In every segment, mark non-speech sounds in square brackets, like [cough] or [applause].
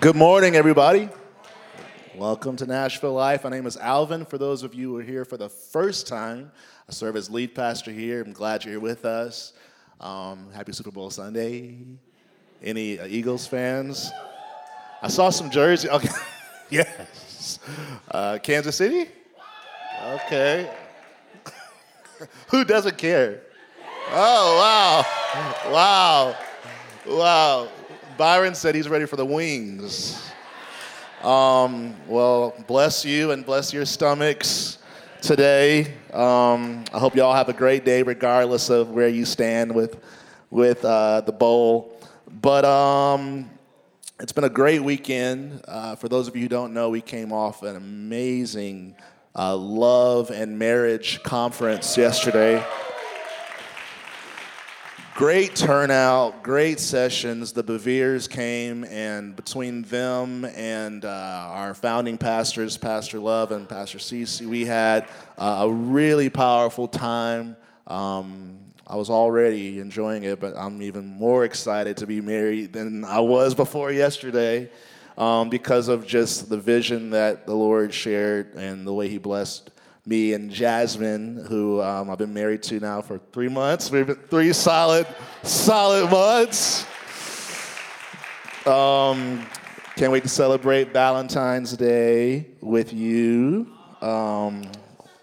Good morning, everybody. Welcome to Nashville Life. My name is Alvin. For those of you who are here for the first time, I serve as lead pastor here. I'm glad you're here with us. Um, happy Super Bowl Sunday. Any uh, Eagles fans? I saw some jerseys. [laughs] Okay, yes. Uh, Kansas City. Okay. [laughs] who doesn't care? Oh wow, wow, wow. Byron said he's ready for the wings. Um, well, bless you and bless your stomachs today. Um, I hope you all have a great day, regardless of where you stand with with uh, the bowl. But um, it's been a great weekend. Uh, for those of you who don't know, we came off an amazing uh, love and marriage conference yesterday. Great turnout, great sessions. The Beveres came, and between them and uh, our founding pastors, Pastor Love and Pastor Cece, we had uh, a really powerful time. Um, I was already enjoying it, but I'm even more excited to be married than I was before yesterday um, because of just the vision that the Lord shared and the way He blessed me and Jasmine, who um, I've been married to now for three months. We've been three solid, solid months. Um, can't wait to celebrate Valentine's Day with you. Um,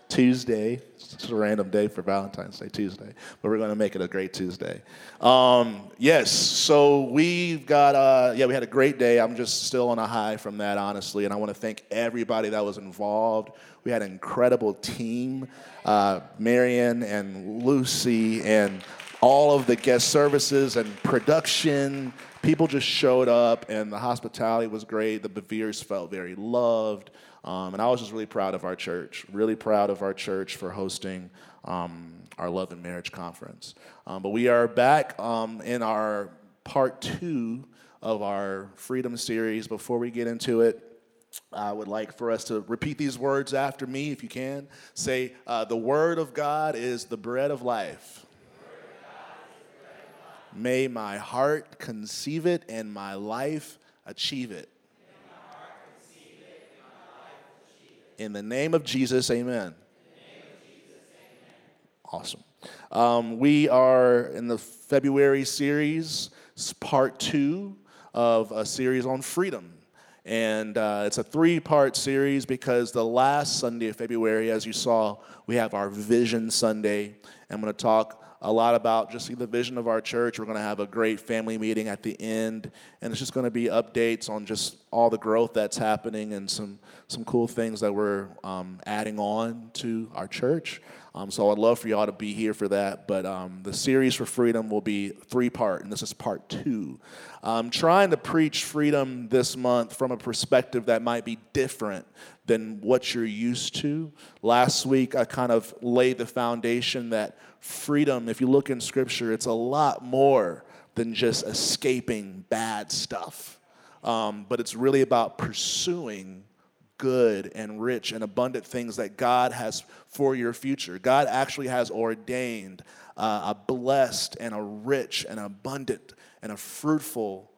Tuesday, it's a random day for Valentine's Day, Tuesday, but we're going to make it a great Tuesday. Um, yes, so we've got, uh, yeah, we had a great day. I'm just still on a high from that, honestly, and I want to thank everybody that was involved. We had an incredible team, uh, Marion and Lucy, and all of the guest services and production. People just showed up, and the hospitality was great. The Beveres felt very loved. Um, and I was just really proud of our church, really proud of our church for hosting um, our Love and Marriage Conference. Um, but we are back um, in our part two of our Freedom series. Before we get into it, I would like for us to repeat these words after me, if you can. Say, uh, The Word of God is the bread of life. May my heart conceive it and my life achieve it. In the name of Jesus, amen. Awesome. Um, we are in the February series, part two of a series on freedom. And uh, it's a three part series because the last Sunday of February, as you saw, we have our Vision Sunday. I'm going to talk a lot about just the vision of our church. We're going to have a great family meeting at the end, and it's just going to be updates on just all the growth that's happening and some some cool things that we're um, adding on to our church. Um, so I'd love for y'all to be here for that. But um, the series for freedom will be three part, and this is part two. I'm trying to preach freedom this month from a perspective that might be different than what you're used to. Last week, I kind of laid the foundation that freedom, if you look in scripture, it's a lot more than just escaping bad stuff. Um, but it's really about pursuing good and rich and abundant things that God has for your future. God actually has ordained uh, a blessed and a rich and abundant and a fruitful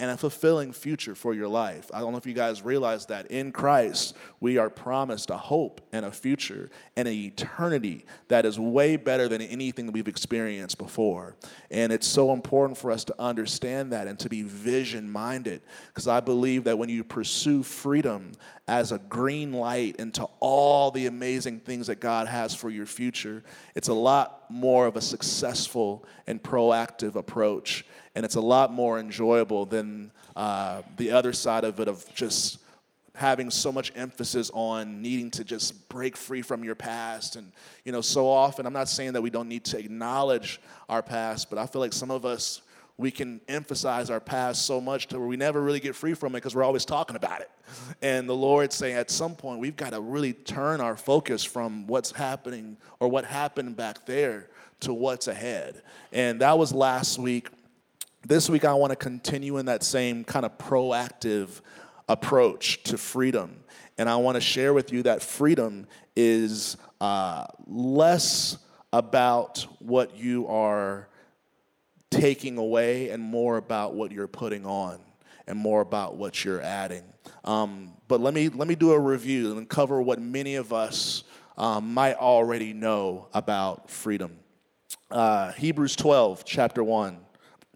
and a fulfilling future for your life. I don't know if you guys realize that in Christ, we are promised a hope and a future and an eternity that is way better than anything that we've experienced before. And it's so important for us to understand that and to be vision minded because I believe that when you pursue freedom as a green light into all the amazing things that God has for your future, it's a lot more of a successful and proactive approach and it's a lot more enjoyable than uh, the other side of it of just having so much emphasis on needing to just break free from your past. And you know so often i'm not saying that we don't need to acknowledge our past but i feel like some of us we can emphasize our past so much to where we never really get free from it because we're always talking about it. And the lord's saying at some point we've got to really turn our focus from what's happening or what happened back there to what's ahead. And that was last week this week, I want to continue in that same kind of proactive approach to freedom. And I want to share with you that freedom is uh, less about what you are taking away and more about what you're putting on. and more about what you're adding. Um, but let me let me do a review and cover what many of us um, might already know about freedom. Uh, Hebrews 12, chapter 1,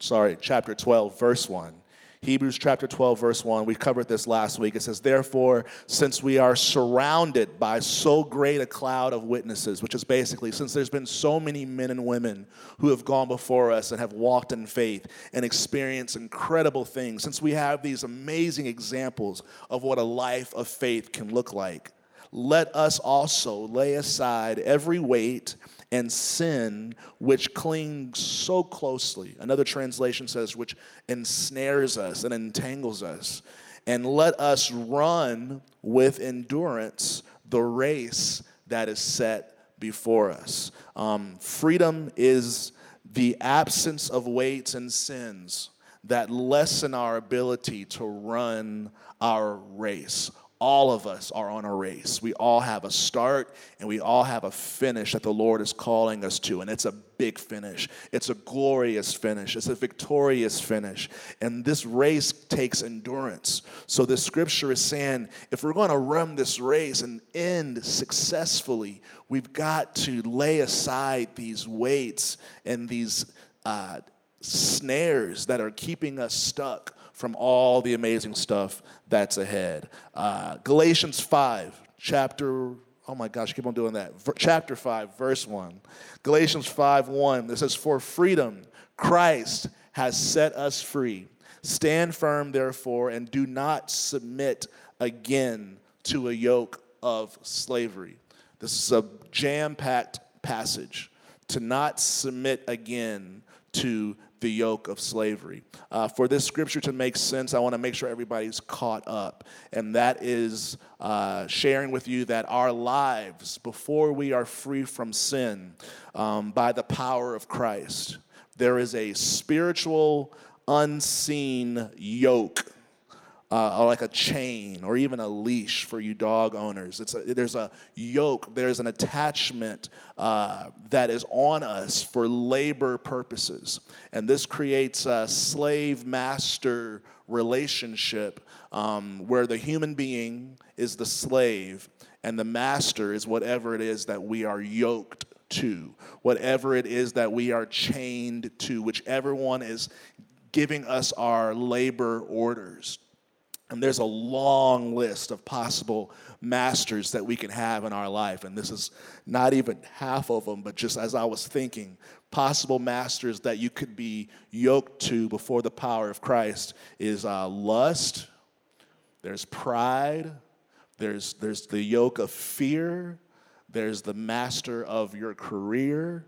sorry, chapter 12, verse 1. Hebrews chapter 12, verse 1. We covered this last week. It says, Therefore, since we are surrounded by so great a cloud of witnesses, which is basically, since there's been so many men and women who have gone before us and have walked in faith and experienced incredible things, since we have these amazing examples of what a life of faith can look like, let us also lay aside every weight and sin which clings so closely. Another translation says, which ensnares us and entangles us. And let us run with endurance the race that is set before us. Um, freedom is the absence of weights and sins that lessen our ability to run our race all of us are on a race. We all have a start and we all have a finish that the Lord is calling us to. And it's a big finish. It's a glorious finish. It's a victorious finish. And this race takes endurance. So the scripture is saying if we're going to run this race and end successfully, we've got to lay aside these weights and these uh, snares that are keeping us stuck from all the amazing stuff that's ahead. Uh, Galatians 5, chapter, oh my gosh, keep on doing that. chapter 5, verse 1. Galatians 5, 1, it says, For freedom, Christ has set us free. Stand firm, therefore, and do not submit again to a yoke of slavery. This is a jam packed passage. To not submit again to the yoke of slavery. Uh, for this scripture to make sense, I want to make sure everybody's caught up. And that is uh, sharing with you that our lives, before we are free from sin um, by the power of Christ, there is a spiritual, unseen yoke uh, like a chain or even a leash for you dog owners. It's a, there's a yoke, there's an attachment uh, that is on us for labor purposes. And this creates a slave master relationship um, where the human being is the slave and the master is whatever it is that we are yoked to, whatever it is that we are chained to, whichever one is giving us our labor orders. And there's a long list of possible masters that we can have in our life. And this is not even half of them, but just as I was thinking, possible masters that you could be yoked to before the power of Christ is uh, lust, there's pride, there's, there's the yoke of fear, there's the master of your career,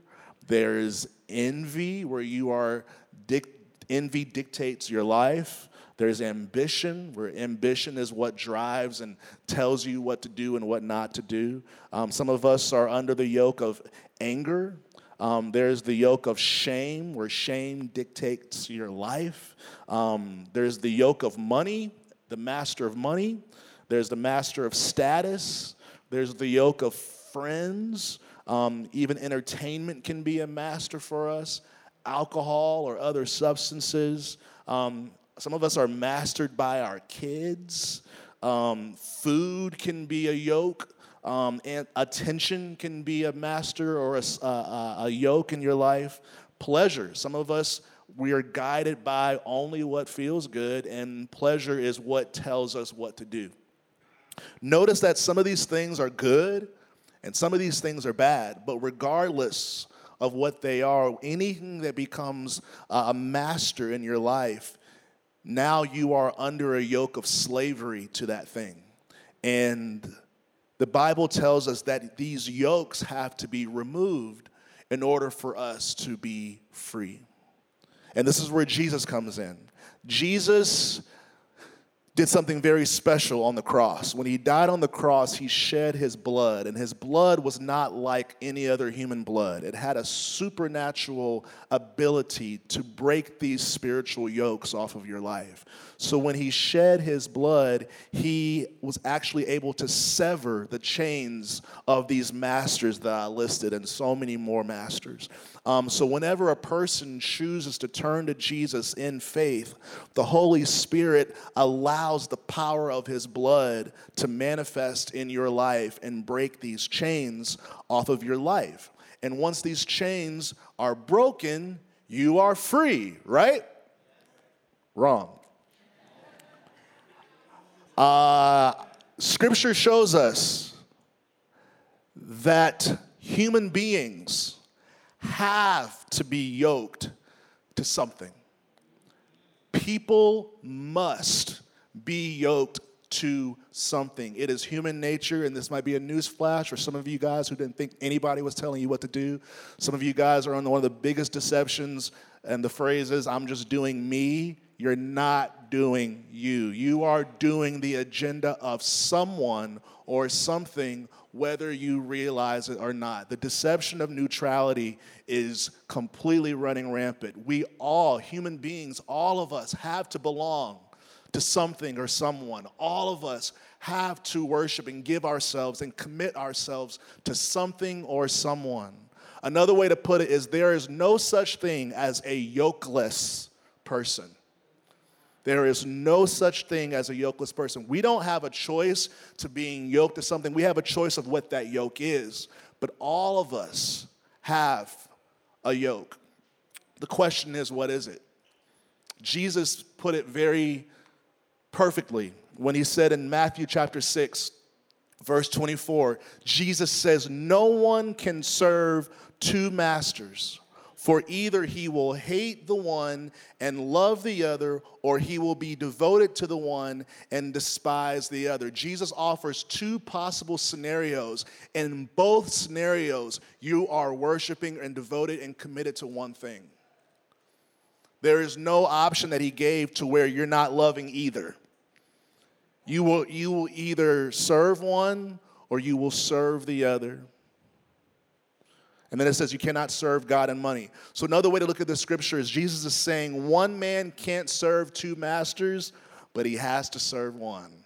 there's envy, where you are, dic- envy dictates your life. There's ambition, where ambition is what drives and tells you what to do and what not to do. Um, some of us are under the yoke of anger. Um, there's the yoke of shame, where shame dictates your life. Um, there's the yoke of money, the master of money. There's the master of status. There's the yoke of friends. Um, even entertainment can be a master for us. Alcohol or other substances. Um, some of us are mastered by our kids. Um, food can be a yoke. Um, and attention can be a master or a, a, a yoke in your life. Pleasure. Some of us, we are guided by only what feels good, and pleasure is what tells us what to do. Notice that some of these things are good and some of these things are bad, but regardless of what they are, anything that becomes a master in your life now you are under a yoke of slavery to that thing. And the Bible tells us that these yokes have to be removed in order for us to be free. And this is where Jesus comes in. Jesus did something very special on the cross. When he died on the cross, he shed his blood, and his blood was not like any other human blood. It had a supernatural ability to break these spiritual yokes off of your life. So when he shed his blood, he was actually able to sever the chains of these masters that I listed and so many more masters. Um, so, whenever a person chooses to turn to Jesus in faith, the Holy Spirit allows the power of His blood to manifest in your life and break these chains off of your life. And once these chains are broken, you are free, right? Wrong. Uh, scripture shows us that human beings have to be yoked to something. People must be yoked to something. It is human nature, and this might be a news flash for some of you guys who didn't think anybody was telling you what to do. Some of you guys are on one of the biggest deceptions, and the phrase is, I'm just doing me. You're not doing you. You are doing the agenda of someone or something whether you realize it or not. The deception of neutrality is completely running rampant. We all, human beings, all of us have to belong to something or someone. All of us have to worship and give ourselves and commit ourselves to something or someone. Another way to put it is there is no such thing as a yokeless person. There is no such thing as a yokeless person. We don't have a choice to being yoked to something. We have a choice of what that yoke is. But all of us have a yoke. The question is, what is it? Jesus put it very perfectly when he said in Matthew chapter 6, verse 24, Jesus says, No one can serve two masters. For either he will hate the one and love the other, or he will be devoted to the one and despise the other. Jesus offers two possible scenarios. In both scenarios, you are worshiping and devoted and committed to one thing. There is no option that he gave to where you're not loving either. You will, you will either serve one or you will serve the other. And then it says you cannot serve God and money. So another way to look at the scripture is Jesus is saying one man can't serve two masters, but he has to serve one.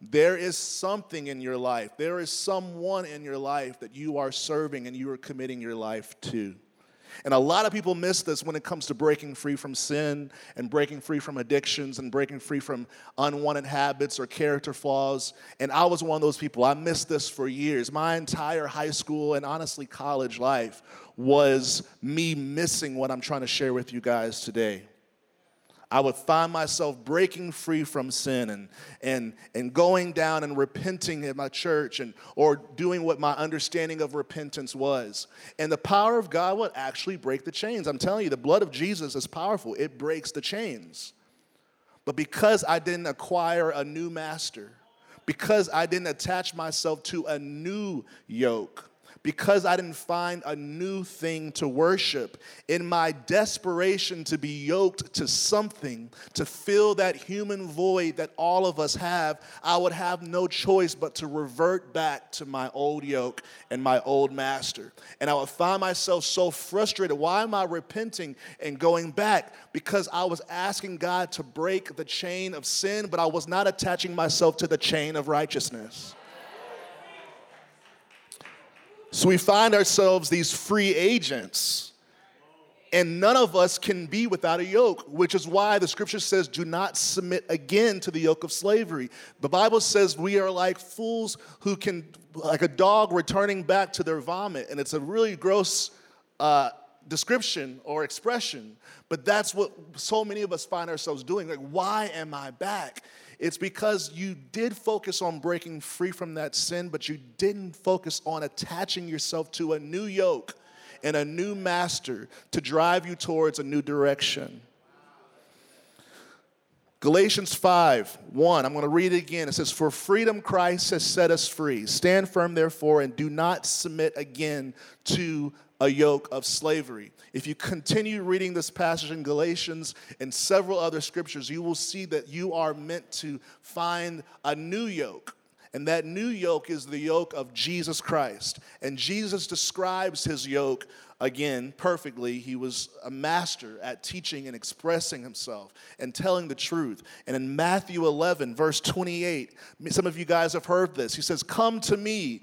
There is something in your life, there is someone in your life that you are serving and you are committing your life to. And a lot of people miss this when it comes to breaking free from sin and breaking free from addictions and breaking free from unwanted habits or character flaws. And I was one of those people. I missed this for years. My entire high school and honestly college life was me missing what I'm trying to share with you guys today. I would find myself breaking free from sin and, and, and going down and repenting at my church and, or doing what my understanding of repentance was. And the power of God would actually break the chains. I'm telling you, the blood of Jesus is powerful, it breaks the chains. But because I didn't acquire a new master, because I didn't attach myself to a new yoke, because I didn't find a new thing to worship. In my desperation to be yoked to something, to fill that human void that all of us have, I would have no choice but to revert back to my old yoke and my old master. And I would find myself so frustrated. Why am I repenting and going back? Because I was asking God to break the chain of sin, but I was not attaching myself to the chain of righteousness. So we find ourselves these free agents, and none of us can be without a yoke, which is why the scripture says, Do not submit again to the yoke of slavery. The Bible says we are like fools who can, like a dog returning back to their vomit. And it's a really gross uh, description or expression, but that's what so many of us find ourselves doing. Like, why am I back? It's because you did focus on breaking free from that sin, but you didn't focus on attaching yourself to a new yoke and a new master to drive you towards a new direction. Galatians 5 1, I'm going to read it again. It says, For freedom Christ has set us free. Stand firm, therefore, and do not submit again to a yoke of slavery. If you continue reading this passage in Galatians and several other scriptures, you will see that you are meant to find a new yoke. And that new yoke is the yoke of Jesus Christ. And Jesus describes his yoke again perfectly. He was a master at teaching and expressing himself and telling the truth. And in Matthew 11, verse 28, some of you guys have heard this. He says, Come to me,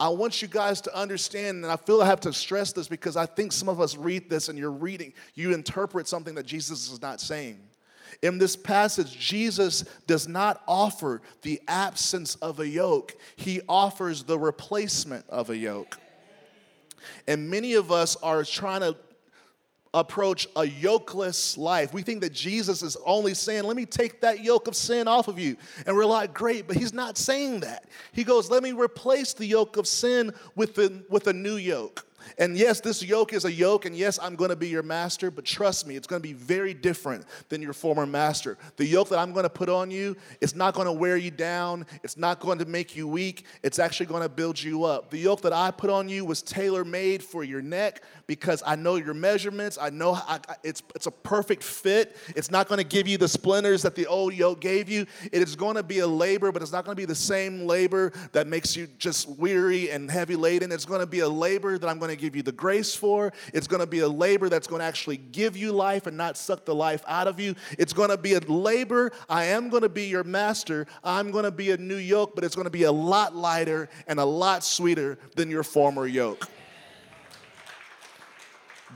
I want you guys to understand, and I feel I have to stress this because I think some of us read this and you're reading, you interpret something that Jesus is not saying. In this passage, Jesus does not offer the absence of a yoke, he offers the replacement of a yoke. And many of us are trying to approach a yokeless life. We think that Jesus is only saying, Let me take that yoke of sin off of you. And we're like, Great, but he's not saying that. He goes, Let me replace the yoke of sin with, the, with a new yoke. And yes, this yoke is a yoke, and yes, I'm going to be your master, but trust me, it's going to be very different than your former master. The yoke that I'm going to put on you, it's not going to wear you down, it's not going to make you weak, it's actually going to build you up. The yoke that I put on you was tailor made for your neck because I know your measurements, I know I, it's, it's a perfect fit. It's not going to give you the splinters that the old yoke gave you. It is going to be a labor, but it's not going to be the same labor that makes you just weary and heavy laden. It's going to be a labor that I'm going to give you the grace for. It's going to be a labor that's going to actually give you life and not suck the life out of you. It's going to be a labor. I am going to be your master. I'm going to be a new yoke, but it's going to be a lot lighter and a lot sweeter than your former yoke.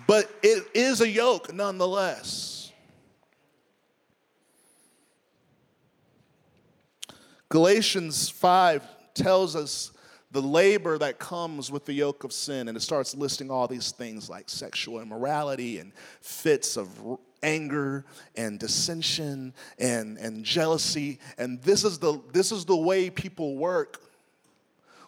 But it is a yoke nonetheless. Galatians 5 tells us the labor that comes with the yoke of sin. And it starts listing all these things like sexual immorality and fits of anger and dissension and, and jealousy. And this is, the, this is the way people work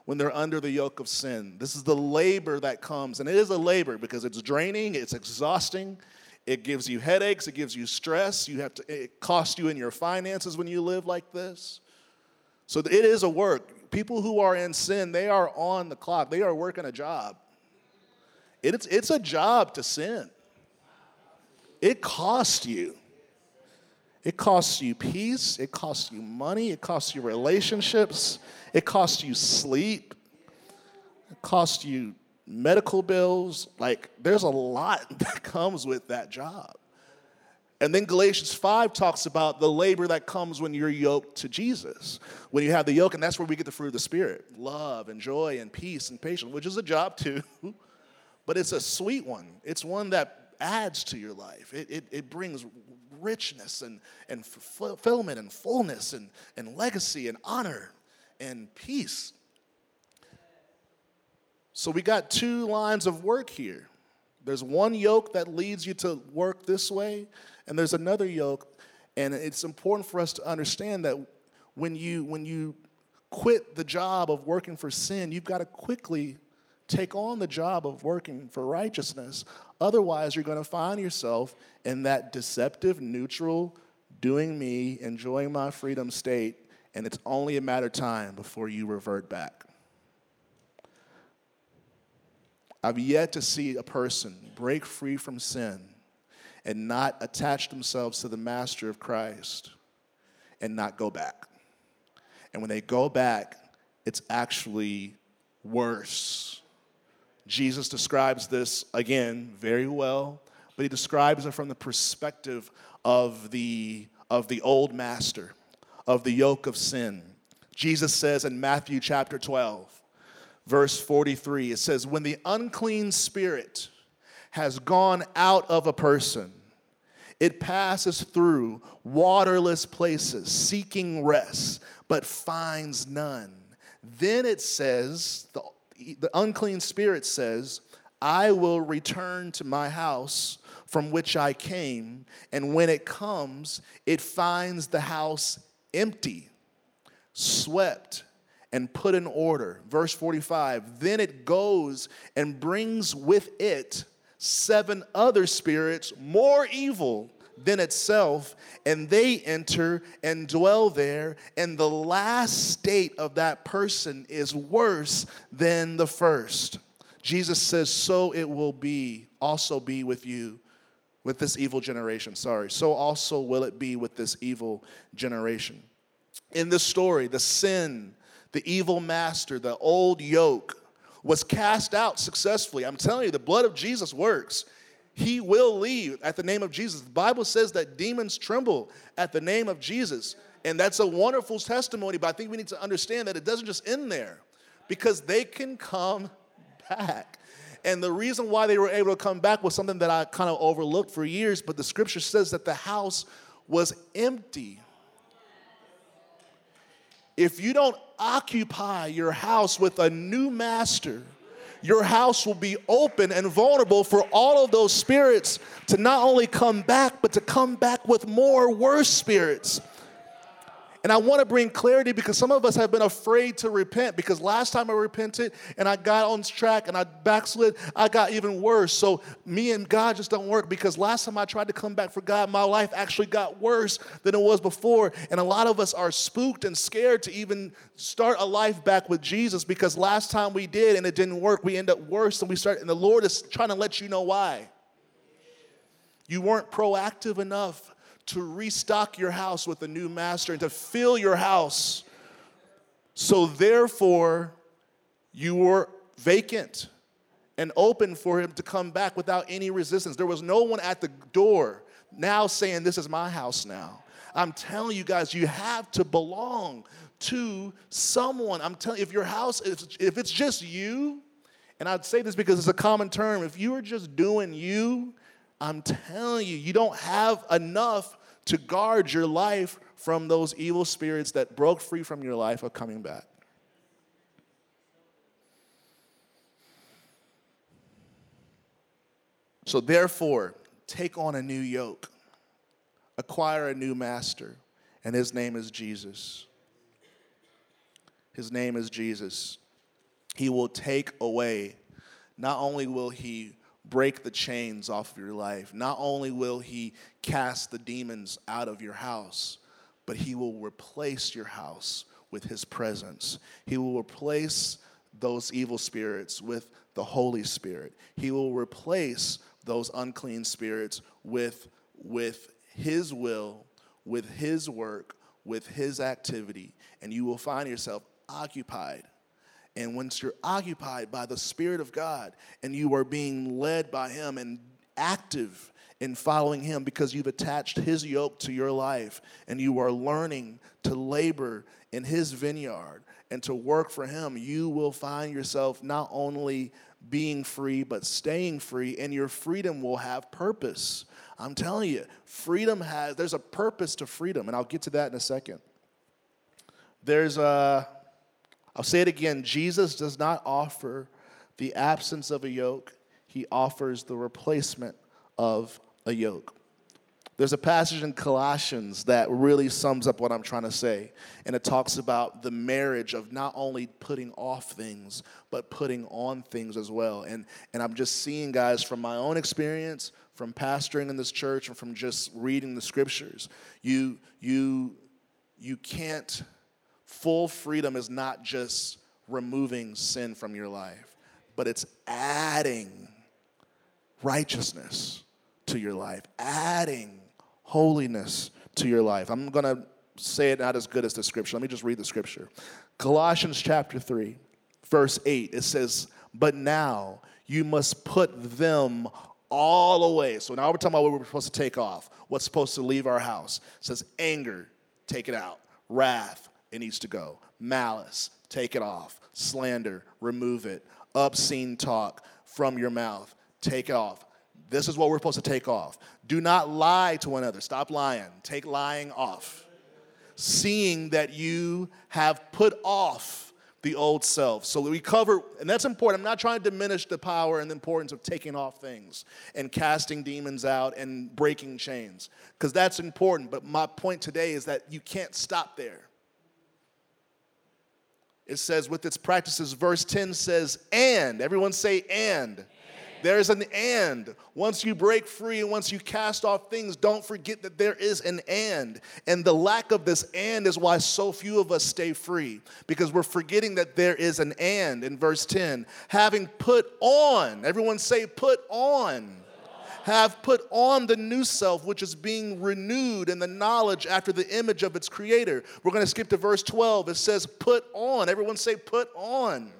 when they're under the yoke of sin. This is the labor that comes. And it is a labor because it's draining, it's exhausting. It gives you headaches, it gives you stress. You have to, it costs you in your finances when you live like this. So it is a work people who are in sin, they are on the clock. They are working a job. It's, it's a job to sin. It costs you. It costs you peace. It costs you money. It costs you relationships. It costs you sleep. It costs you medical bills. Like, there's a lot [laughs] that comes with that job. And then Galatians 5 talks about the labor that comes when you're yoked to Jesus. When you have the yoke, and that's where we get the fruit of the Spirit love and joy and peace and patience, which is a job too, [laughs] but it's a sweet one. It's one that adds to your life, it, it, it brings richness and, and fulfillment and fullness and, and legacy and honor and peace. So we got two lines of work here. There's one yoke that leads you to work this way, and there's another yoke. And it's important for us to understand that when you when you quit the job of working for sin, you've got to quickly take on the job of working for righteousness. Otherwise, you're going to find yourself in that deceptive, neutral, doing me, enjoying my freedom state, and it's only a matter of time before you revert back. I've yet to see a person break free from sin and not attach themselves to the master of Christ and not go back. And when they go back, it's actually worse. Jesus describes this again very well, but he describes it from the perspective of the, of the old master, of the yoke of sin. Jesus says in Matthew chapter 12, verse 43. It says, When the unclean spirit has gone out of a person, it passes through waterless places, seeking rest, but finds none. Then it says, the, the unclean spirit says, I will return to my house from which I came, and when it comes, it finds the house empty, swept, and put in order. Verse 45 Then it goes and brings with it seven other spirits more evil than itself, and they enter and dwell there, and the last state of that person is worse than the first. Jesus says, So it will be, also be with you, with this evil generation. Sorry. So also will it be with this evil generation. In this story, the sin, the evil master, the old yoke was cast out successfully. I'm telling you, the blood of Jesus works he will leave at the name of Jesus. The Bible says that demons tremble at the name of Jesus. And that's a wonderful testimony, but I think we need to understand that it doesn't just end there because they can come back. And the reason why they were able to come back was something that I kind of overlooked for years, but the scripture says that the house was empty. If you don't occupy your house with a new master, your house will be open and vulnerable for all of those spirits to not only come back, but to come back with more worse spirits. And I want to bring clarity because some of us have been afraid to repent because last time I repented and I got on track and I backslid, I got even worse. So me and God just don't work because last time I tried to come back for God, my life actually got worse than it was before. And a lot of us are spooked and scared to even start a life back with Jesus because last time we did and it didn't work, we end up worse than we started. And the Lord is trying to let you know why. You weren't proactive enough to restock your house with a new master and to fill your house. So therefore, you were vacant and open for him to come back without any resistance. There was no one at the door now saying, This is my house now. I'm telling you guys, you have to belong to someone. I'm telling you, if your house, is if it's just you, and I'd say this because it's a common term, if you are just doing you, I'm telling you, you don't have enough to guard your life from those evil spirits that broke free from your life of coming back. So, therefore, take on a new yoke, acquire a new master, and his name is Jesus. His name is Jesus. He will take away, not only will he break the chains off of your life. Not only will He cast the demons out of your house, but He will replace your house with His presence. He will replace those evil spirits with the Holy Spirit. He will replace those unclean spirits with, with His will, with His work, with His activity, and you will find yourself occupied and once you're occupied by the Spirit of God and you are being led by Him and active in following Him because you've attached His yoke to your life and you are learning to labor in His vineyard and to work for Him, you will find yourself not only being free, but staying free, and your freedom will have purpose. I'm telling you, freedom has, there's a purpose to freedom, and I'll get to that in a second. There's a, I'll say it again Jesus does not offer the absence of a yoke, he offers the replacement of a yoke. There's a passage in Colossians that really sums up what I'm trying to say. And it talks about the marriage of not only putting off things, but putting on things as well. And, and I'm just seeing, guys, from my own experience, from pastoring in this church, and from just reading the scriptures, you, you, you can't Full freedom is not just removing sin from your life, but it's adding righteousness to your life, adding holiness to your life. I'm going to say it not as good as the scripture. Let me just read the scripture. Colossians chapter 3, verse 8, it says, But now you must put them all away. So now we're talking about what we're supposed to take off, what's supposed to leave our house. It says, Anger, take it out. Wrath, it needs to go. Malice, take it off. Slander, remove it. Obscene talk from your mouth, take it off. This is what we're supposed to take off. Do not lie to one another. Stop lying. Take lying off. Seeing that you have put off the old self. So we cover, and that's important. I'm not trying to diminish the power and the importance of taking off things and casting demons out and breaking chains, because that's important. But my point today is that you can't stop there. It says, with its practices, verse 10 says, and. Everyone say, and. There's an and. Once you break free and once you cast off things, don't forget that there is an and. And the lack of this and is why so few of us stay free, because we're forgetting that there is an and in verse 10. Having put on, everyone say, put on have put on the new self, which is being renewed in the knowledge after the image of its creator. We're going to skip to verse 12. It says, put on. Everyone say, put on.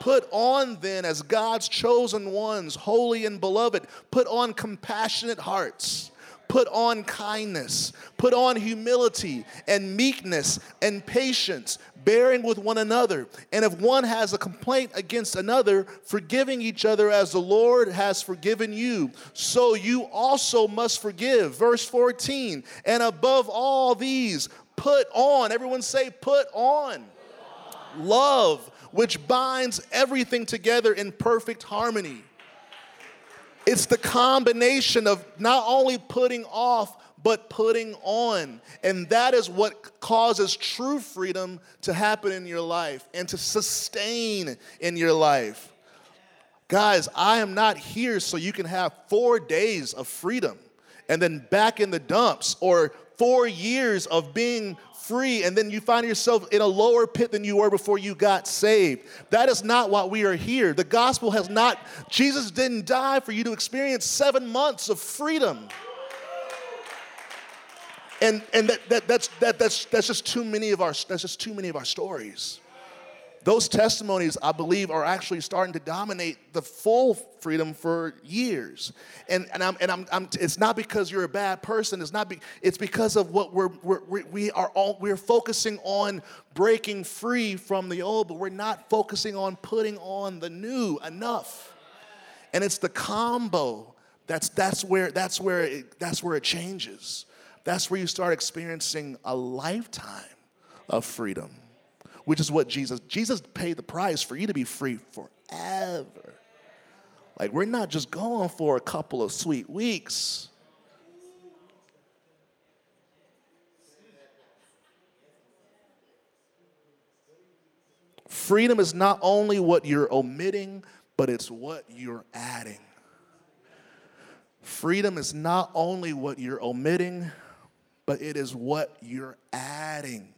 Put on then as God's chosen ones, holy and beloved, put on compassionate hearts. Put on kindness, put on humility and meekness and patience, bearing with one another. And if one has a complaint against another, forgiving each other as the Lord has forgiven you, so you also must forgive. Verse 14, and above all these, put on, everyone say, put on. Put on. Love which binds everything together in perfect harmony. It's the combination of not only putting off, but putting on. And that is what causes true freedom to happen in your life and to sustain in your life. Guys, I am not here so you can have four days of freedom and then back in the dumps or four years of being free and then you find yourself in a lower pit than you were before you got saved. That is not why we are here. The gospel has not, Jesus didn't die for you to experience seven months of freedom. And, and that, that, that's, that, that's, that's just too many of our that's just too many of our stories those testimonies, I believe, are actually starting to dominate the full freedom for years. And, and, I'm, and I'm, I'm, it's not because you're a bad person. It's not. Be, it's because of what we're, we're we are all we're focusing on breaking free from the old, but we're not focusing on putting on the new enough. And it's the combo that's that's where that's where it, that's where it changes. That's where you start experiencing a lifetime of freedom which is what Jesus, Jesus paid the price for you to be free forever. Like, we're not just going for a couple of sweet weeks. Freedom is not only what you're omitting, but it's what you're adding. Freedom is not only what you're omitting, but it is what you're adding.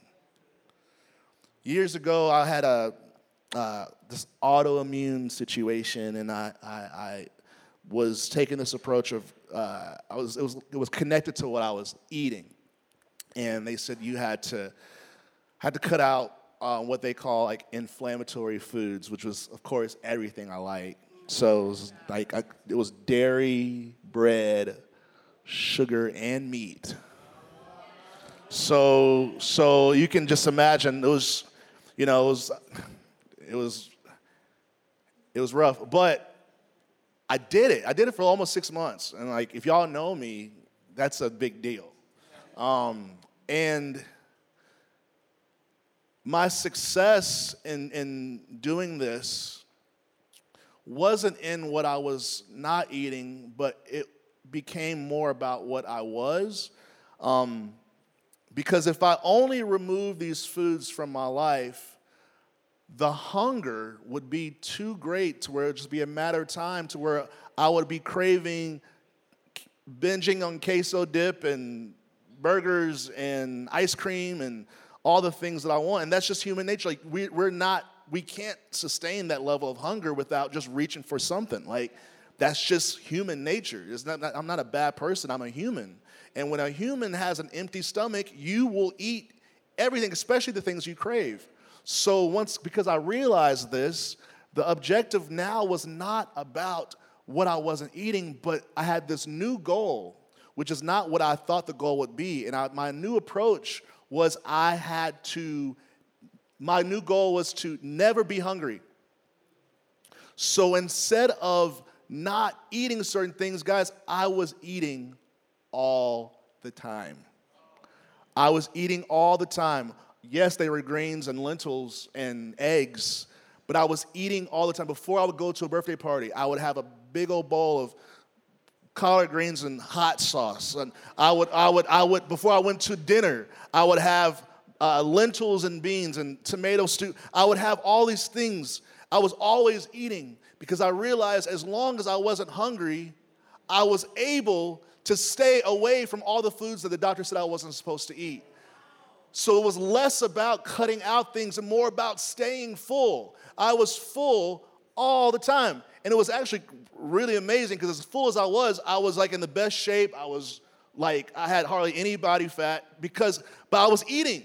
Years ago, I had a uh, this autoimmune situation, and I, I, I, was taking this approach of uh, I was it was it was connected to what I was eating, and they said you had to had to cut out uh, what they call like inflammatory foods, which was of course everything I like. So it was like I, it was dairy, bread, sugar, and meat. So so you can just imagine it was you know, it was, it was, it was rough. But I did it. I did it for almost six months. And like, if y'all know me, that's a big deal. Um, and my success in, in doing this wasn't in what I was not eating, but it became more about what I was. Um, because if I only remove these foods from my life, the hunger would be too great to where it would just be a matter of time to where I would be craving binging on queso dip and burgers and ice cream and all the things that I want. And that's just human nature. Like we, we're not, we can't sustain that level of hunger without just reaching for something. Like that's just human nature. It's not, I'm not a bad person. I'm a human. And when a human has an empty stomach, you will eat everything, especially the things you crave. So once, because I realized this, the objective now was not about what I wasn't eating, but I had this new goal, which is not what I thought the goal would be. And I, my new approach was I had to, my new goal was to never be hungry. So instead of not eating certain things, guys, I was eating all the time. I was eating all the time. yes, they were greens and lentils and eggs, but I was eating all the time. Before I would go to a birthday party, I would have a big old bowl of collard greens and hot sauce. And I would, I would, I would, before I went to dinner, I would have uh, lentils and beans and tomato stew. I would have all these things. I was always eating because I realized as long as I wasn't hungry, I was able to stay away from all the foods that the doctor said I wasn't supposed to eat. So it was less about cutting out things and more about staying full. I was full all the time. And it was actually really amazing because as full as I was, I was like in the best shape. I was like, I had hardly any body fat because, but I was eating.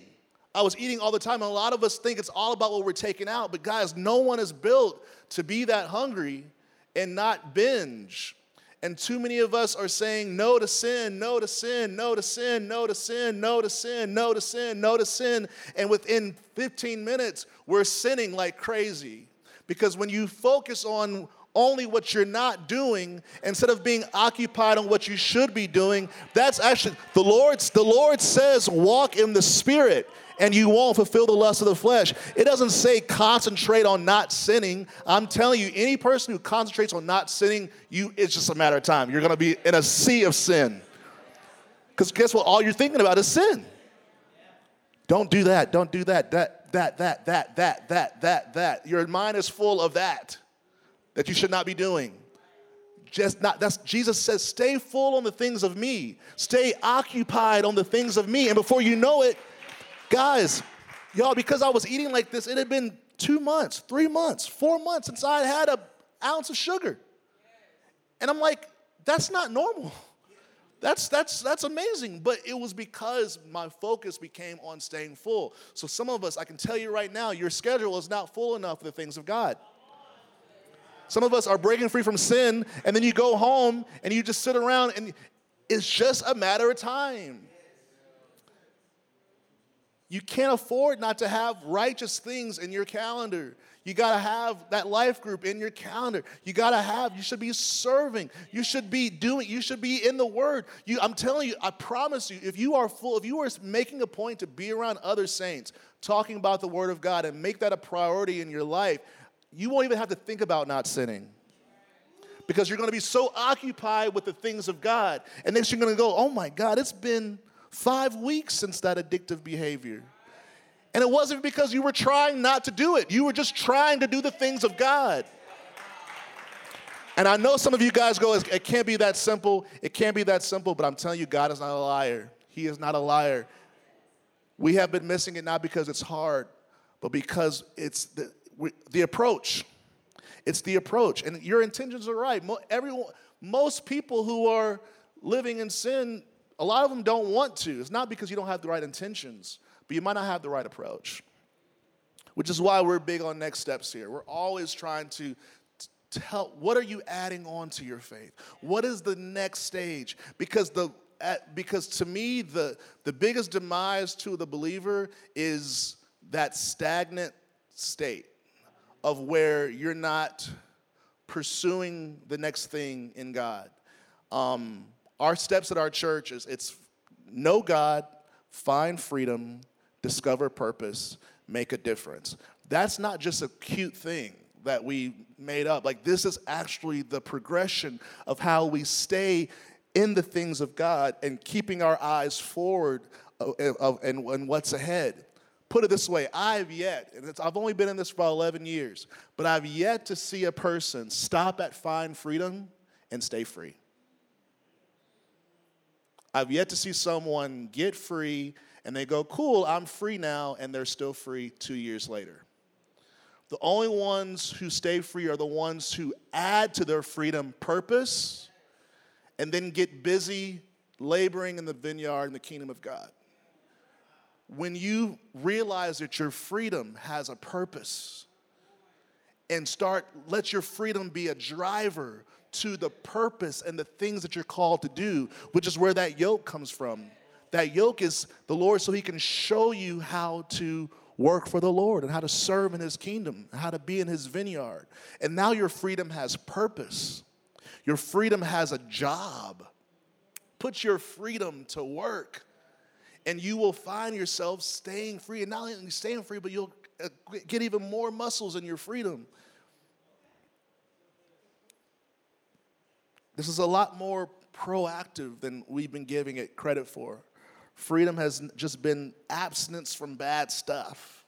I was eating all the time. And a lot of us think it's all about what we're taking out. But guys, no one is built to be that hungry and not binge. And too many of us are saying no to sin, no to sin, no to sin, no to sin, no to sin, no to sin, no to sin. And within 15 minutes, we're sinning like crazy. Because when you focus on only what you're not doing instead of being occupied on what you should be doing, that's actually the Lord's the Lord says walk in the spirit and you won't fulfill the lust of the flesh. It doesn't say concentrate on not sinning. I'm telling you, any person who concentrates on not sinning, you it's just a matter of time. You're gonna be in a sea of sin. Because guess what? All you're thinking about is sin. Don't do that. Don't do that. That, that, that, that, that, that, that, that. Your mind is full of that that you should not be doing. Just not that's Jesus says, stay full on the things of me. Stay occupied on the things of me. And before you know it, Guys, y'all, because I was eating like this, it had been two months, three months, four months since I had an ounce of sugar. And I'm like, that's not normal. That's that's that's amazing. But it was because my focus became on staying full. So some of us, I can tell you right now, your schedule is not full enough for the things of God. Some of us are breaking free from sin, and then you go home and you just sit around, and it's just a matter of time. You can't afford not to have righteous things in your calendar. You got to have that life group in your calendar. You got to have, you should be serving. You should be doing, you should be in the word. You, I'm telling you, I promise you, if you are full, if you are making a point to be around other saints, talking about the word of God and make that a priority in your life, you won't even have to think about not sinning. Because you're going to be so occupied with the things of God. And then you're going to go, oh my God, it's been five weeks since that addictive behavior. And it wasn't because you were trying not to do it, you were just trying to do the things of God. And I know some of you guys go, it can't be that simple. It can't be that simple, but I'm telling you, God is not a liar. He is not a liar. We have been missing it not because it's hard, but because it's the, the approach. It's the approach. And your intentions are right. Everyone, most people who are living in sin a lot of them don't want to. It's not because you don't have the right intentions, but you might not have the right approach. Which is why we're big on next steps here. We're always trying to tell what are you adding on to your faith? What is the next stage? Because the because to me the the biggest demise to the believer is that stagnant state of where you're not pursuing the next thing in God. Um, our steps at our church is it's know God, find freedom, discover purpose, make a difference. That's not just a cute thing that we made up. Like, this is actually the progression of how we stay in the things of God and keeping our eyes forward of, of, and, and what's ahead. Put it this way I've yet, and I've only been in this for 11 years, but I've yet to see a person stop at find freedom and stay free. I've yet to see someone get free and they go, cool, I'm free now, and they're still free two years later. The only ones who stay free are the ones who add to their freedom purpose and then get busy laboring in the vineyard in the kingdom of God. When you realize that your freedom has a purpose and start, let your freedom be a driver to the purpose and the things that you're called to do, which is where that yoke comes from. That yoke is the Lord so he can show you how to work for the Lord and how to serve in his kingdom, how to be in his vineyard. And now your freedom has purpose. Your freedom has a job. Put your freedom to work. And you will find yourself staying free. And not only staying free, but you'll uh, get even more muscles in your freedom. This is a lot more proactive than we've been giving it credit for. Freedom has just been abstinence from bad stuff,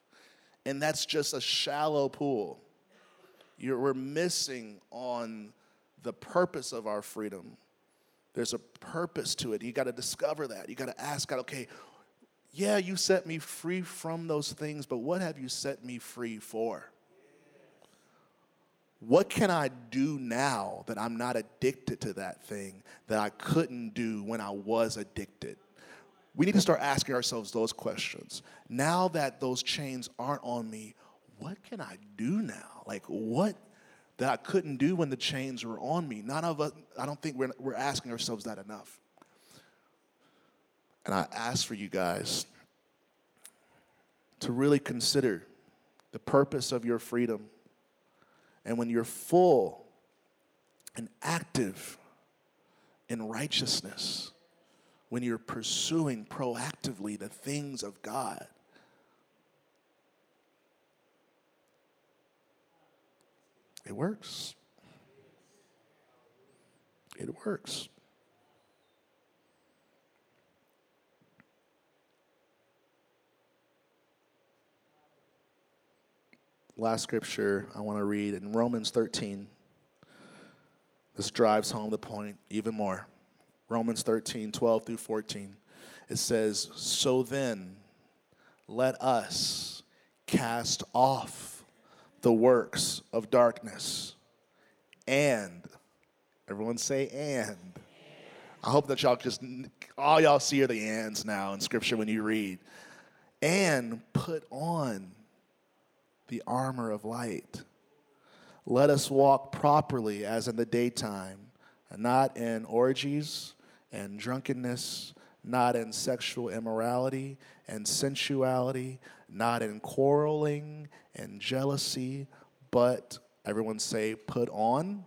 and that's just a shallow pool. You're, we're missing on the purpose of our freedom. There's a purpose to it. You got to discover that. You got to ask God, okay, yeah, you set me free from those things, but what have you set me free for? What can I do now that I'm not addicted to that thing that I couldn't do when I was addicted? We need to start asking ourselves those questions. Now that those chains aren't on me, what can I do now? Like, what that I couldn't do when the chains were on me? None of us, I don't think we're, we're asking ourselves that enough. And I ask for you guys to really consider the purpose of your freedom. And when you're full and active in righteousness, when you're pursuing proactively the things of God, it works. It works. last scripture I want to read in Romans 13. This drives home the point even more. Romans 13, 12 through 14. It says, So then, let us cast off the works of darkness and, everyone say, and. I hope that y'all just, all y'all see are the ands now in scripture when you read. And put on the armor of light. Let us walk properly as in the daytime, and not in orgies and drunkenness, not in sexual immorality and sensuality, not in quarreling and jealousy, but everyone say, put on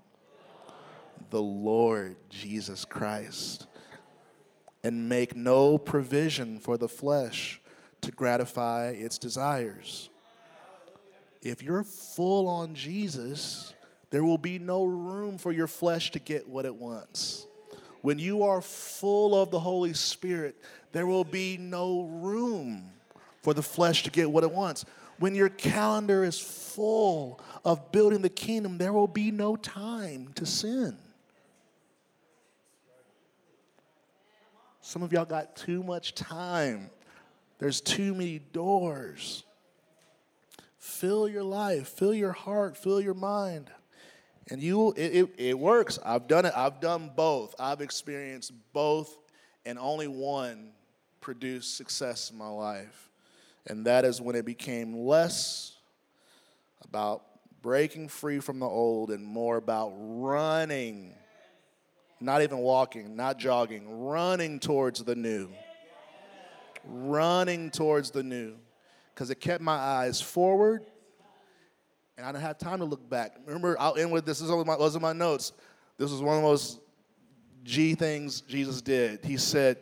the Lord Jesus Christ and make no provision for the flesh to gratify its desires if you're full on Jesus, there will be no room for your flesh to get what it wants. When you are full of the Holy Spirit, there will be no room for the flesh to get what it wants. When your calendar is full of building the kingdom, there will be no time to sin. Some of y'all got too much time. There's too many doors. Fill your life, fill your heart, fill your mind. And you it, it, it works. I've done it. I've done both. I've experienced both, and only one produced success in my life. And that is when it became less about breaking free from the old and more about running, not even walking, not jogging, running towards the new. Running towards the new because it kept my eyes forward and I didn't have time to look back. Remember, I'll end with this. This was my, those are my notes. This was one of the most G things Jesus did. He said,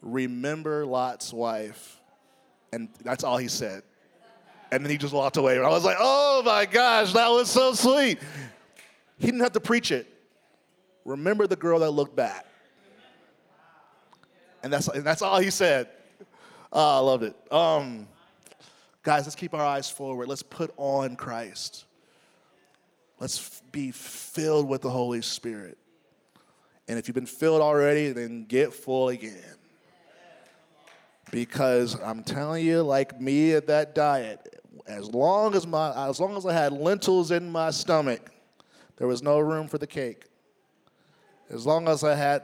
Remember Lot's wife. And that's all he said. And then he just walked away. And I was like, Oh my gosh, that was so sweet. He didn't have to preach it. Remember the girl that looked back. And that's, and that's all he said. Oh, I loved it. Um, guys, let's keep our eyes forward. Let's put on Christ. Let's be filled with the Holy Spirit. And if you've been filled already, then get full again. Because I'm telling you, like me at that diet, as long as my as long as I had lentils in my stomach, there was no room for the cake. As long as I had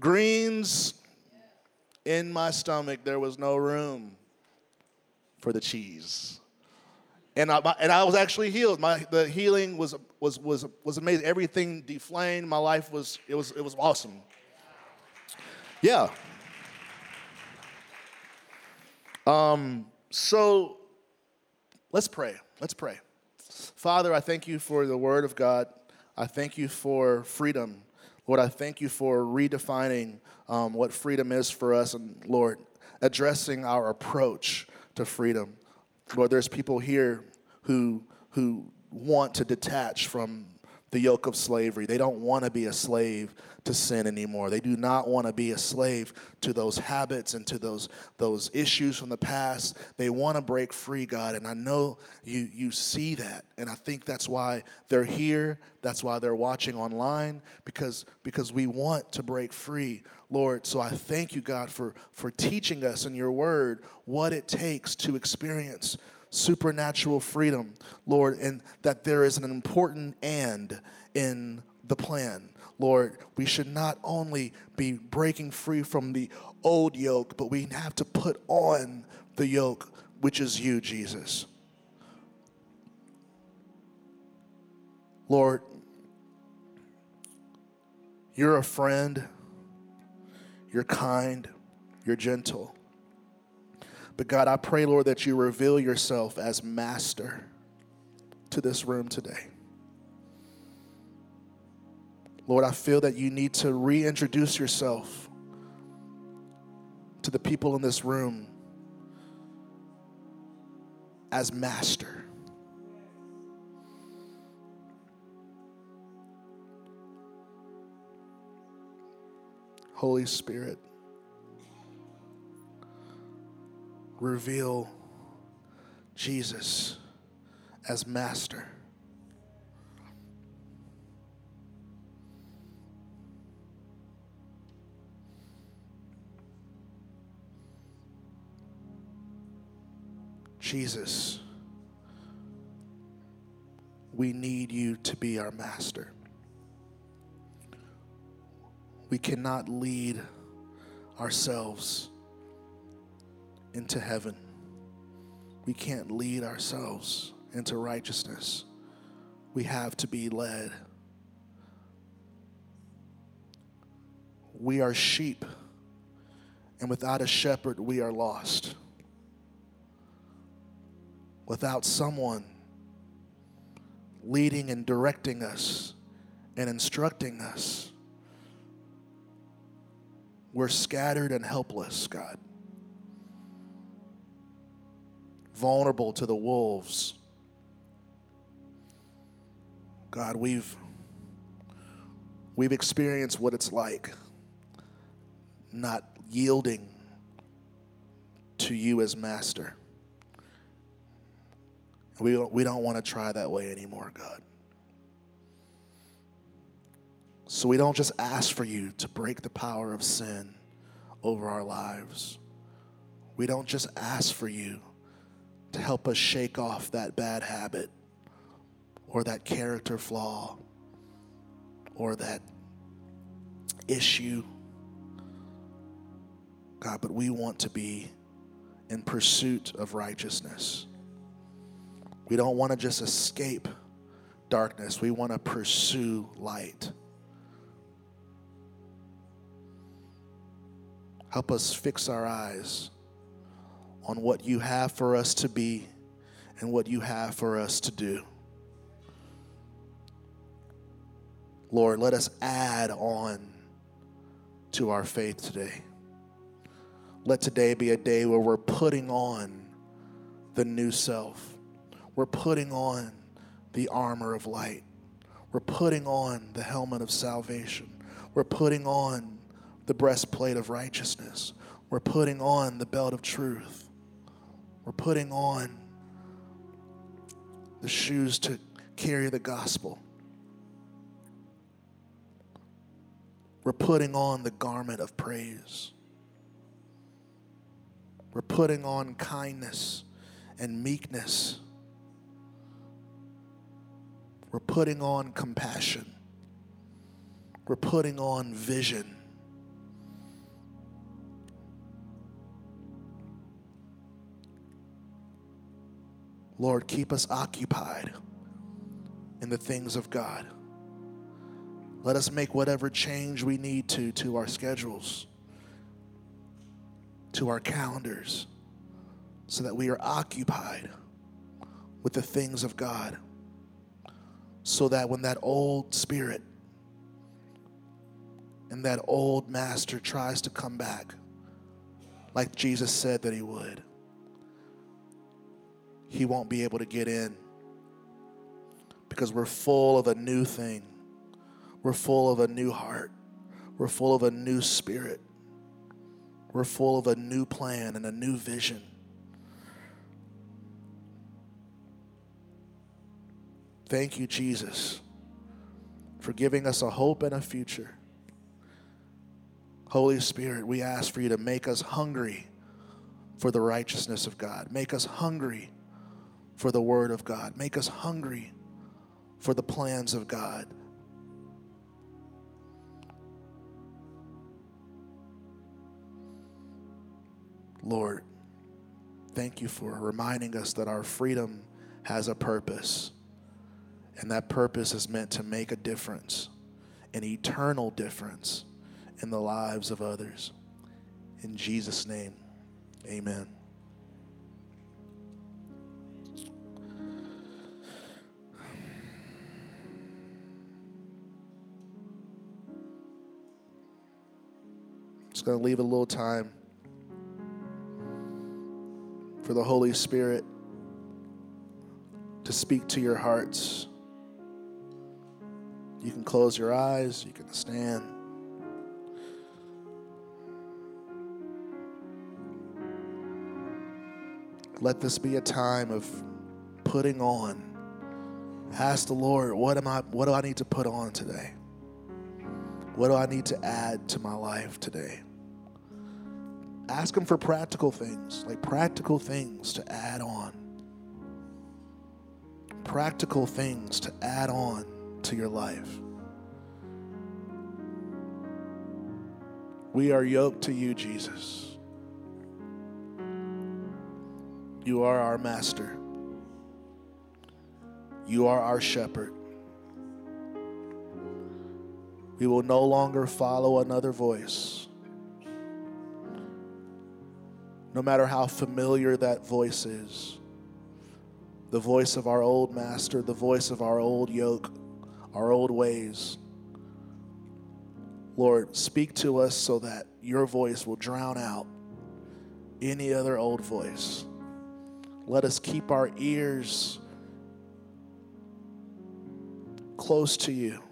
greens in my stomach, there was no room for the cheese. And I, and I was actually healed. My, the healing was, was, was, was amazing. Everything deflamed. My life was, it was, it was awesome. Yeah. Um, so let's pray. Let's pray. Father, I thank you for the word of God. I thank you for freedom. Lord, I thank you for redefining um, what freedom is for us, and Lord, addressing our approach to freedom. Lord, there's people here who, who want to detach from the yoke of slavery. They don't want to be a slave to sin anymore. They do not want to be a slave to those habits and to those, those issues from the past. They want to break free, God. And I know you, you see that. And I think that's why they're here. That's why they're watching online, because, because we want to break free, Lord. So I thank you, God, for, for teaching us in your word what it takes to experience supernatural freedom, Lord, and that there is an important and in the plan. Lord, we should not only be breaking free from the old yoke, but we have to put on the yoke, which is you, Jesus. Lord, you're a friend, you're kind, you're gentle. But God, I pray, Lord, that you reveal yourself as master to this room today. Lord, I feel that you need to reintroduce yourself to the people in this room as master. Holy Spirit. Reveal Jesus as master. Jesus, we need you to be our master. We cannot lead ourselves into heaven. We can't lead ourselves into righteousness. We have to be led. We are sheep, and without a shepherd, we are lost. Without someone leading and directing us and instructing us, we're scattered and helpless, God vulnerable to the wolves. God, we've we've experienced what it's like not yielding to you as master. We don't, we don't want to try that way anymore, God. So we don't just ask for you to break the power of sin over our lives. We don't just ask for you to help us shake off that bad habit or that character flaw or that issue. God, but we want to be in pursuit of righteousness. We don't want to just escape darkness, we want to pursue light. Help us fix our eyes on what you have for us to be and what you have for us to do. Lord, let us add on to our faith today. Let today be a day where we're putting on the new self. We're putting on the armor of light. We're putting on the helmet of salvation. We're putting on the breastplate of righteousness. We're putting on the belt of truth. We're putting on the shoes to carry the gospel. We're putting on the garment of praise. We're putting on kindness and meekness. We're putting on compassion. We're putting on vision. Lord, keep us occupied in the things of God. Let us make whatever change we need to to our schedules, to our calendars, so that we are occupied with the things of God. So that when that old spirit and that old master tries to come back, like Jesus said that he would, he won't be able to get in because we're full of a new thing. We're full of a new heart. We're full of a new spirit. We're full of a new plan and a new vision. Thank you, Jesus, for giving us a hope and a future. Holy Spirit, we ask for you to make us hungry for the righteousness of God. Make us hungry for the Word of God. Make us hungry for the plans of God. Lord, thank you for reminding us that our freedom has a purpose, and that purpose is meant to make a difference, an eternal difference in the lives of others. In Jesus' name, amen. Just going to leave a little time for the Holy Spirit to speak to your hearts. You can close your eyes, you can stand. Let this be a time of putting on. Ask the Lord, what am I what do I need to put on today? What do I need to add to my life today? Ask him for practical things, like practical things to add on. Practical things to add on to your life. We are yoked to you, Jesus. You are our master. You are our shepherd. We will no longer follow another voice. No matter how familiar that voice is the voice of our old master, the voice of our old yoke, our old ways. Lord, speak to us so that your voice will drown out any other old voice. Let us keep our ears close to you.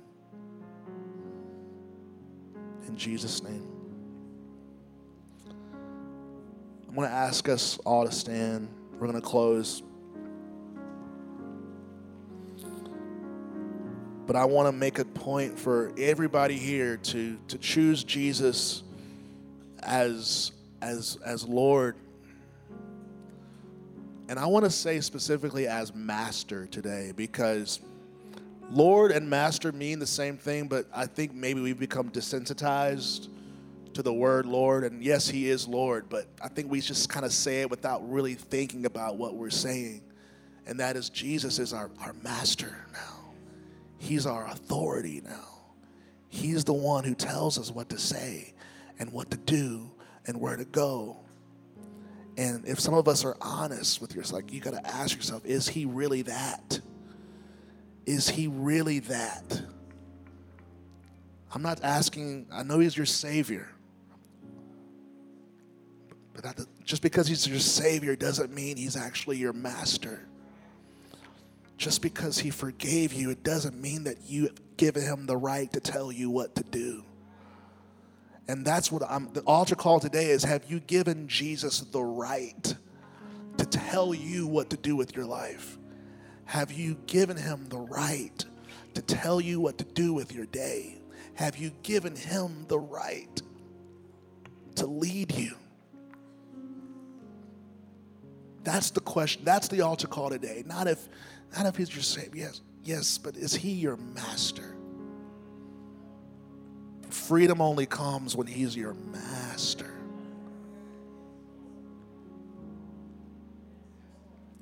In Jesus' name. I'm going to ask us all to stand. We're going to close. But I want to make a point for everybody here to, to choose Jesus as, as, as Lord and I want to say specifically as master today because Lord and master mean the same thing, but I think maybe we've become desensitized to the word Lord. And yes, He is Lord, but I think we just kind of say it without really thinking about what we're saying. And that is Jesus is our, our master now, He's our authority now. He's the one who tells us what to say and what to do and where to go. And if some of us are honest with yourself, like you got to ask yourself, is he really that? Is he really that? I'm not asking, I know he's your savior. But that, just because he's your savior doesn't mean he's actually your master. Just because he forgave you, it doesn't mean that you given him the right to tell you what to do. And that's what I'm, the altar call today is have you given Jesus the right to tell you what to do with your life? Have you given him the right to tell you what to do with your day? Have you given him the right to lead you? That's the question. That's the altar call today. Not if, not if he's your savior. Yes, yes, but is he your master? Freedom only comes when He's your master.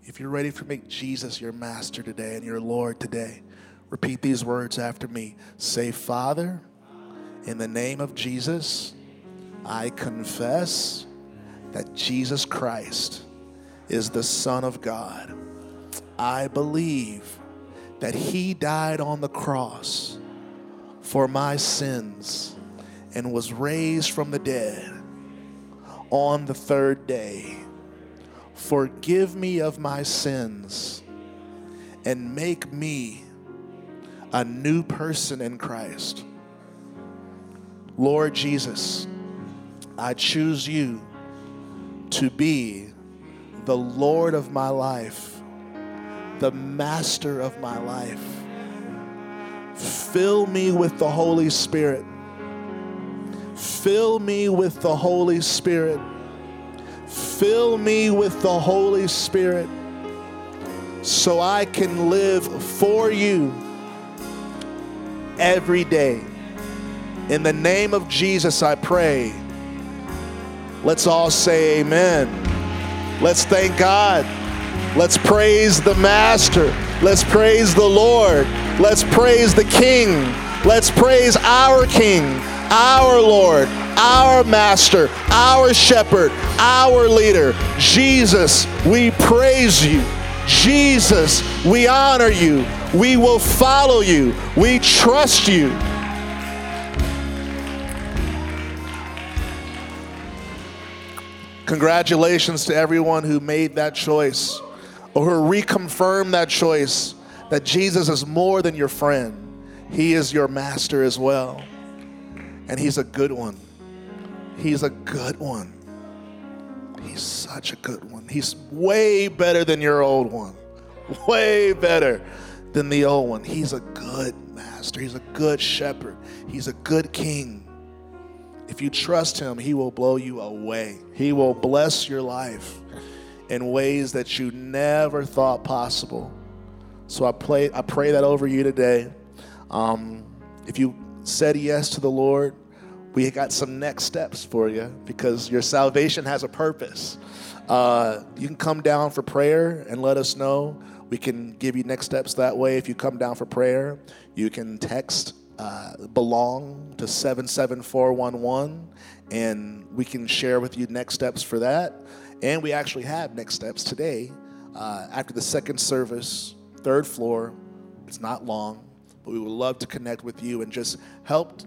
If you're ready to make Jesus your master today and your Lord today, repeat these words after me. Say, Father, in the name of Jesus, I confess that Jesus Christ is the Son of God. I believe that He died on the cross for my sins and was raised from the dead on the third day. Forgive me of my sins and make me a new person in Christ. Lord Jesus, I choose you to be the Lord of my life, the master of my life. Fill me with the Holy Spirit. Fill me with the Holy Spirit. Fill me with the Holy Spirit so I can live for you every day. In the name of Jesus, I pray. Let's all say amen. Let's thank God. Let's praise the Master. Let's praise the Lord. Let's praise the King. Let's praise our King, our Lord, our Master, our Shepherd, our leader. Jesus, we praise you. Jesus, we honor you. We will follow you. We trust you. Congratulations to everyone who made that choice or who reconfirmed that choice that Jesus is more than your friend. He is your master as well. And he's a good one. He's a good one. He's such a good one. He's way better than your old one. Way better than the old one. He's a good master. He's a good shepherd. He's a good king. If you trust him, he will blow you away. He will bless your life in ways that you never thought possible. So I pray, I pray that over you today. Um, if you said yes to the Lord, we got some next steps for you because your salvation has a purpose. Uh, you can come down for prayer and let us know. We can give you next steps that way. If you come down for prayer, you can text uh, belong to 77411 and we can share with you next steps for that. And we actually have next steps today uh, after the second service, third floor. It's not long, but we would love to connect with you and just help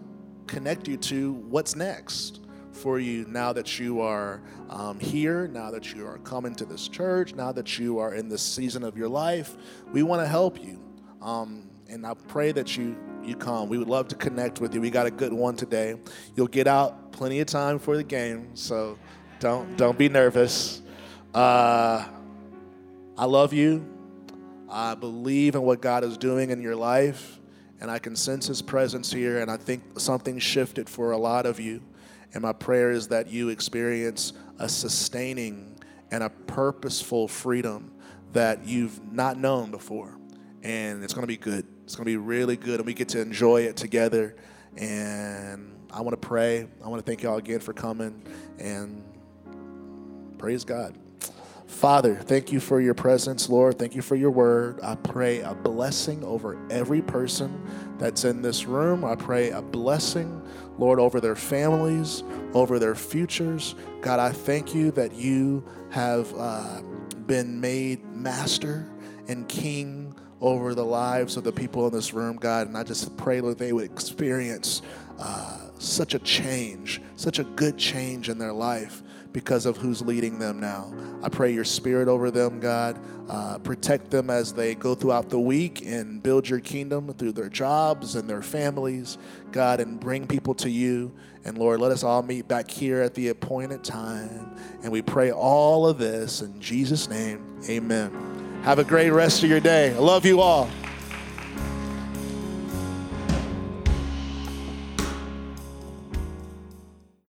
connect you to what's next for you now that you are um, here, now that you are coming to this church, now that you are in this season of your life. We want to help you. Um, and I pray that you you come. We would love to connect with you. We got a good one today. You'll get out plenty of time for the game, so don't don't be nervous. Uh, I love you. I believe in what God is doing in your life, and I can sense His presence here. And I think something shifted for a lot of you. And my prayer is that you experience a sustaining and a purposeful freedom that you've not known before. And it's going to be good. It's going to be really good, and we get to enjoy it together. And I want to pray. I want to thank y'all again for coming. And praise God. Father, thank you for your presence, Lord. Thank you for your word. I pray a blessing over every person that's in this room. I pray a blessing, Lord, over their families, over their futures. God, I thank you that you have uh, been made master and king over the lives of the people in this room, God. And I just pray that they would experience uh, such a change, such a good change in their life because of who's leading them now. I pray your spirit over them, God. Uh, protect them as they go throughout the week and build your kingdom through their jobs and their families, God, and bring people to you. And Lord, let us all meet back here at the appointed time. And we pray all of this in Jesus' name. Amen. Have a great rest of your day. I love you all.